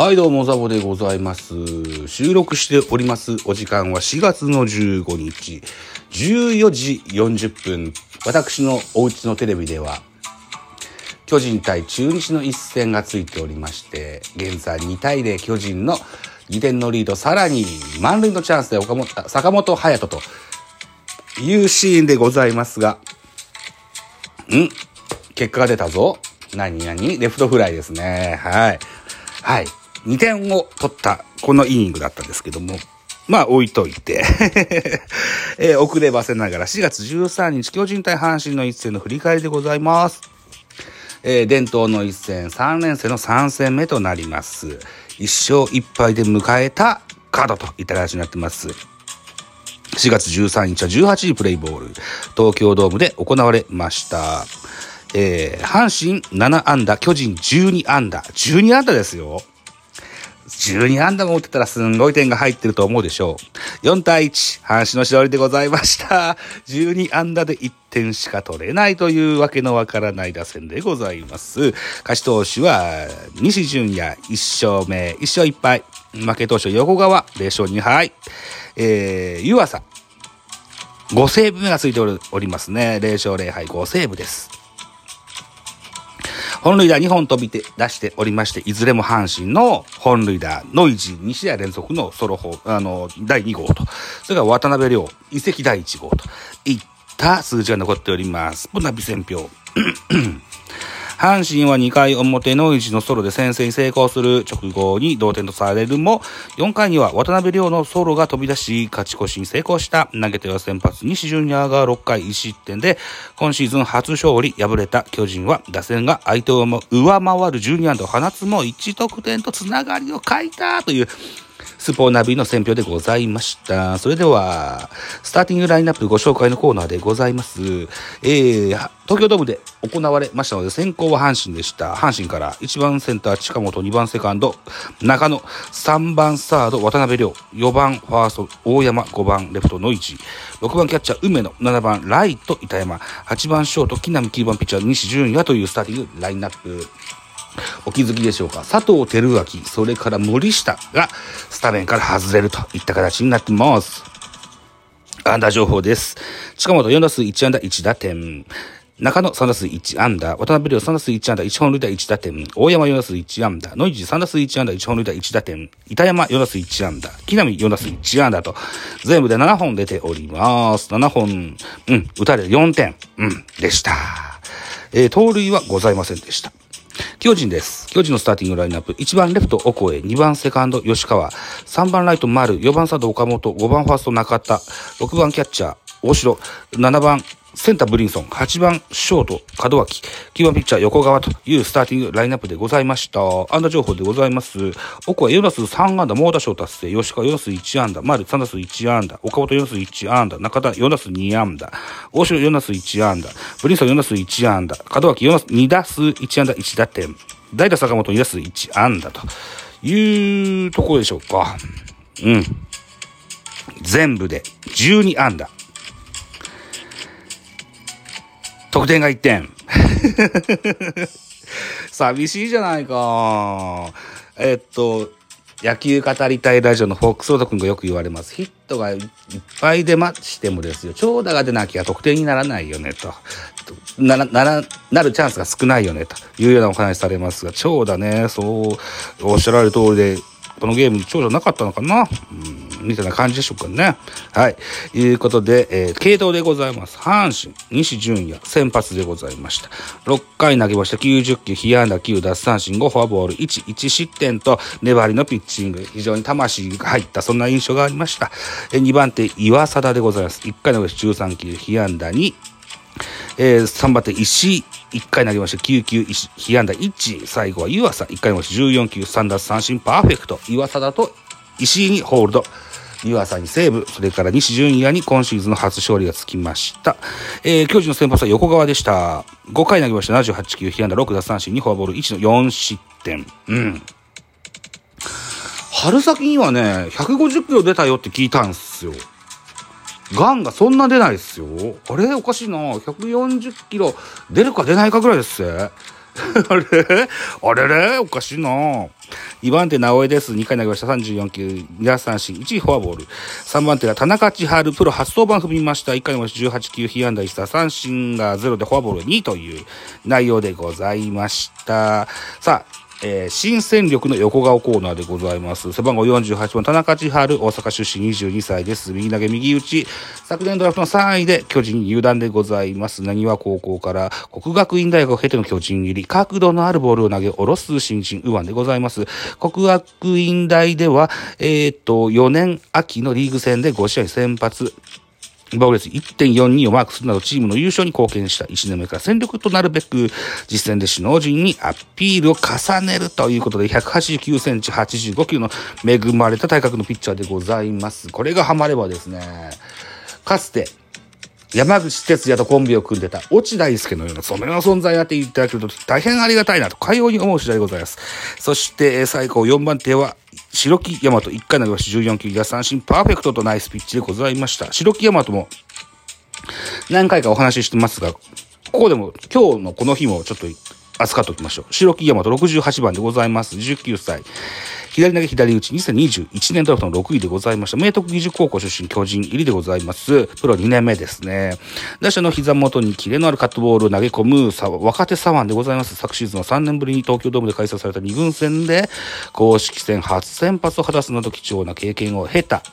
はい、どうも、ザボでございます。収録しておりますお時間は4月の15日、14時40分。私のお家のテレビでは、巨人対中日の一戦がついておりまして、現在2対0巨人の2点のリード、さらに満塁のチャンスで岡本坂本勇人というシーンでございますが、ん？結果が出たぞ。何？何？レフトフライですね。はい。はい。2点を取った、このイニングだったんですけども、まあ置いといて、えー遅ればせながら4月13日、巨人対阪神の一戦の振り返りでございます。えー伝統の一戦、3連戦の3戦目となります。1勝1敗で迎えたカードといった形になってます。4月13日は18時プレイボール、東京ドームで行われました。えー阪神7安打、巨人12安打。12安打ですよ。12安打も打ってたらすんごい点が入ってると思うでしょう。4対1、阪神の勝利でございました。12安打で1点しか取れないというわけのわからない打線でございます。勝ち投手は、西純也1勝目、1勝1敗。負け投手横川0勝2敗。えー、湯浅5セーブ目がついておりますね。0勝0敗5セーブです。本塁打2本飛びて出しておりまして、いずれも阪神の本塁打、ノイジー2試合連続のソロホあの、第2号と、それから渡辺亮、移籍第1号といった数字が残っております。ポナビ戦票。阪神は2回表ノイジーのソロで先制に成功する直後に同点とされるも、4回には渡辺亮のソロが飛び出し、勝ち越しに成功した。投げては先発西純也が6回1失点で、今シーズン初勝利、敗れた巨人は、打線が相手を上回る12安打を放つも1得点とつながりを欠いたという、スポーナビの選評でございました。それでは、スターティングラインナップご紹介のコーナーでございます。えー、東京ドームで行われましたので、先行は阪神でした。阪神から1番センター近本、2番セカンド、中野、3番サード、渡辺亮、4番ファースト、大山、5番レフト、ノイジ、6番キャッチャー、梅野、7番ライト、板山、8番ショート、木浪、9番ピッチャー、西純也というスターティングラインナップ。お気づきでしょうか？佐藤輝明、それから森下がスタメンから外れるといった形になってます。安打情報です。近本4打数1安打1打点。中野3打数1安打。渡辺亮3打数1安打1本塁打1打点。大山4打数1安打。ノイジ3打数1安打1本塁打1打点。板山4打数1安打。木浪4打数1安打と、全部で7本出ております。7本、うん、打たれる4点、うん、でした。えー盗塁はございませんでした。巨人です。巨人のスターティングラインナップ。1番レフト、オコエ。2番セカンド、吉川。3番ライト、丸。4番サード、岡本。5番ファースト、中田。6番キャッチャー、大城。7番センター、ブリンソン。8番ショート、門脇。9番ピッチャー、横川というスターティングラインナップでございました。安打情報でございます。オコエ4打数3安打、猛打賞達成。吉川4打数1安打。丸3打数1安打。岡本4打数1安打。中田4打数2安打。大城4打数1安打。ブリンソン4打数1安打。門脇4打数2打数1安打1打点。代打坂本2打数1安打というところでしょうか。うん。全部で12安打。得点が1点。寂しいじゃないか。えっと、野球語りたいラジオのフォックスオード君がよく言われます。ヒットがいっぱい出ましてもですよ、長打が出なきゃ得点にならないよねと。なら、なら、なるチャンスが少ないよねというようなお話されますが、長打ね、そうおっしゃられる通りで、このゲーム長打なかったのかなうん、みたいな感じでしょうかね。はい。いうことで、えー、系統でございます。阪神、西純也、先発でございました。6回投げました。90球、被安打9奪三振5フォアボール1、1失点と粘りのピッチング。非常に魂が入った、そんな印象がありました。えー、2番手、岩貞でございます。1回の13球、被安打2、えー、3番手石井、1回投げまして9球、被安打1、最後は湯浅、1回投げまして14球、3奪三振、パーフェクト、湯浅だと石井にホールド。湯浅に西武、それから西純也に今シーズンの初勝利がつきました。えー、巨人の先発は横川でした。5回投げました78球、被安打6奪三振、2フォアボール、1の4失点。うん。春先にはね、150キロ出たよって聞いたんすよ。ガンがそんな出ないっすよ。あれ？おかしいな。140キロ出るか出ないかぐらいですあれ？あれれ？おかしいな。2番手、直江です。2回投げました。34球、2打三振、1フォアボール。3番手が田中千春、プロ初登板踏みました。1回投げました。18球、被安打1打三振が0でフォアボール2という内容でございました。さあ、えー、新戦力の横顔コーナーでございます。背番号48番、田中千春、大阪出身22歳です。右投げ右打ち。昨年ドラフトの3位で巨人入団でございます。何は高校から国学院大学を経ての巨人入り、角度のあるボールを投げ下ろす新人右腕でございます。国学院大では、えー、っと、4年秋のリーグ戦で5試合先発。防御率1.42をマークするなどチームの優勝に貢献した1年目から戦力となるべく実戦で首脳陣にアピールを重ねるということで189センチ85キロの恵まれた体格のピッチャーでございます。これがハマればですね、かつて山口哲也とコンビを組んでた落ち大輔のようなそのような存在になっていただけると大変ありがたいなと、かように思う次第でございます。そして、最後4番手は、白木大和1回投げまし14球が三振パーフェクトとナイスピッチでございました。白木大和も何回かお話ししてますが、ここでも今日のこの日もちょっと扱っておきましょう。白木大和68番でございます。19歳。左投げ左打ち2021年ドラフトの6位でございました。明徳義塾高校出身巨人入りでございます。プロ2年目ですね。打者の膝元にキレのあるカットボールを投げ込む若手左腕でございます。昨シーズンは3年ぶりに東京ドームで開催された2軍戦で公式戦初先発を果たすなど貴重な経験を経た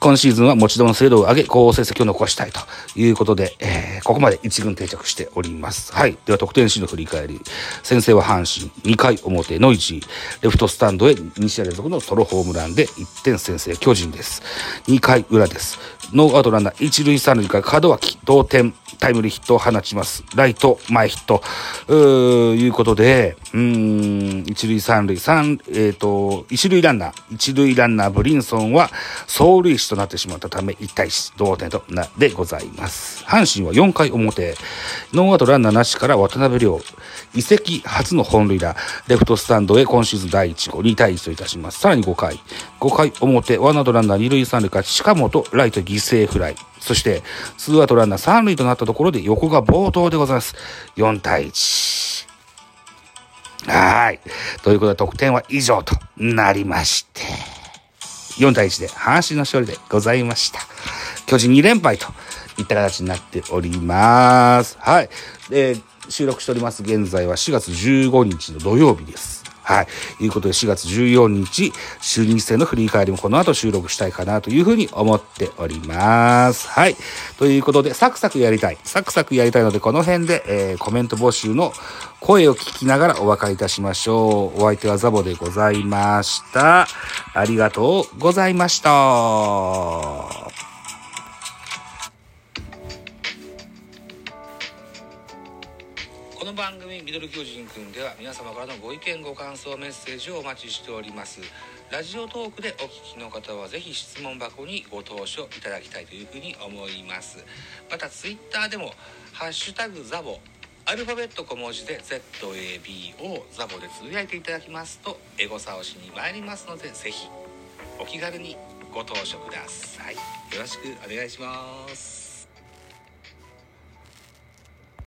今シーズンは持ち球の精度を上げ、好成績を残したいということで、えー、ここまで1軍定着しております。はい。では得点シーンの振り返り。先制は阪神、2回表、ノイジー、レフトスタンドへ2試合連続のソロホームランで1点先制、巨人です。2回裏です。ノーアウトランナー1塁3塁から門脇、同点、タイムリーヒットを放ちます。ライト、前ヒット、うー、いうことで、うん、一塁三塁、三、えっ、ー、と、一塁ランナー、一塁ランナーブリンソンは、走塁死ととなってしまったため、1対1、同点とな、でございます。阪神は4回表、ノーアウトランナーなしから渡辺亮、移籍初の本塁打、レフトスタンドへ今シーズン第1号、2対1といたします。さらに5回、5回表、ワンアウトランナー2塁3塁から近本、ライト犠牲フライ。そして、ツーアウトランナー3塁となったところで横が冒頭でございます。4対1。はい。ということで得点は以上となりまして、4対1で阪神の勝利でございました。巨人2連敗といった形になっております。はい。で、収録しております現在は4月15日の土曜日です。はい。いうことで4月14日、就任戦の振り返りもこの後収録したいかなというふうに思っております。はい。ということで、サクサクやりたい。サクサクやりたいので、この辺で、えー、コメント募集の声を聞きながらお別れいたしましょう。お相手はザボでございました。ありがとうございました。この番組ミドル巨人くんでは皆様からのご意見ご感想メッセージをお待ちしております。ラジオトークでお聞きの方はぜひ質問箱にご投書いただきたいというふうに思います。またツイッターでもハッシュタグザボアルファベット小文字で ZAB をザボでつぶやいていただきますとエゴサをしに参りますのでぜひお気軽にご投書ください。よろしくお願いします。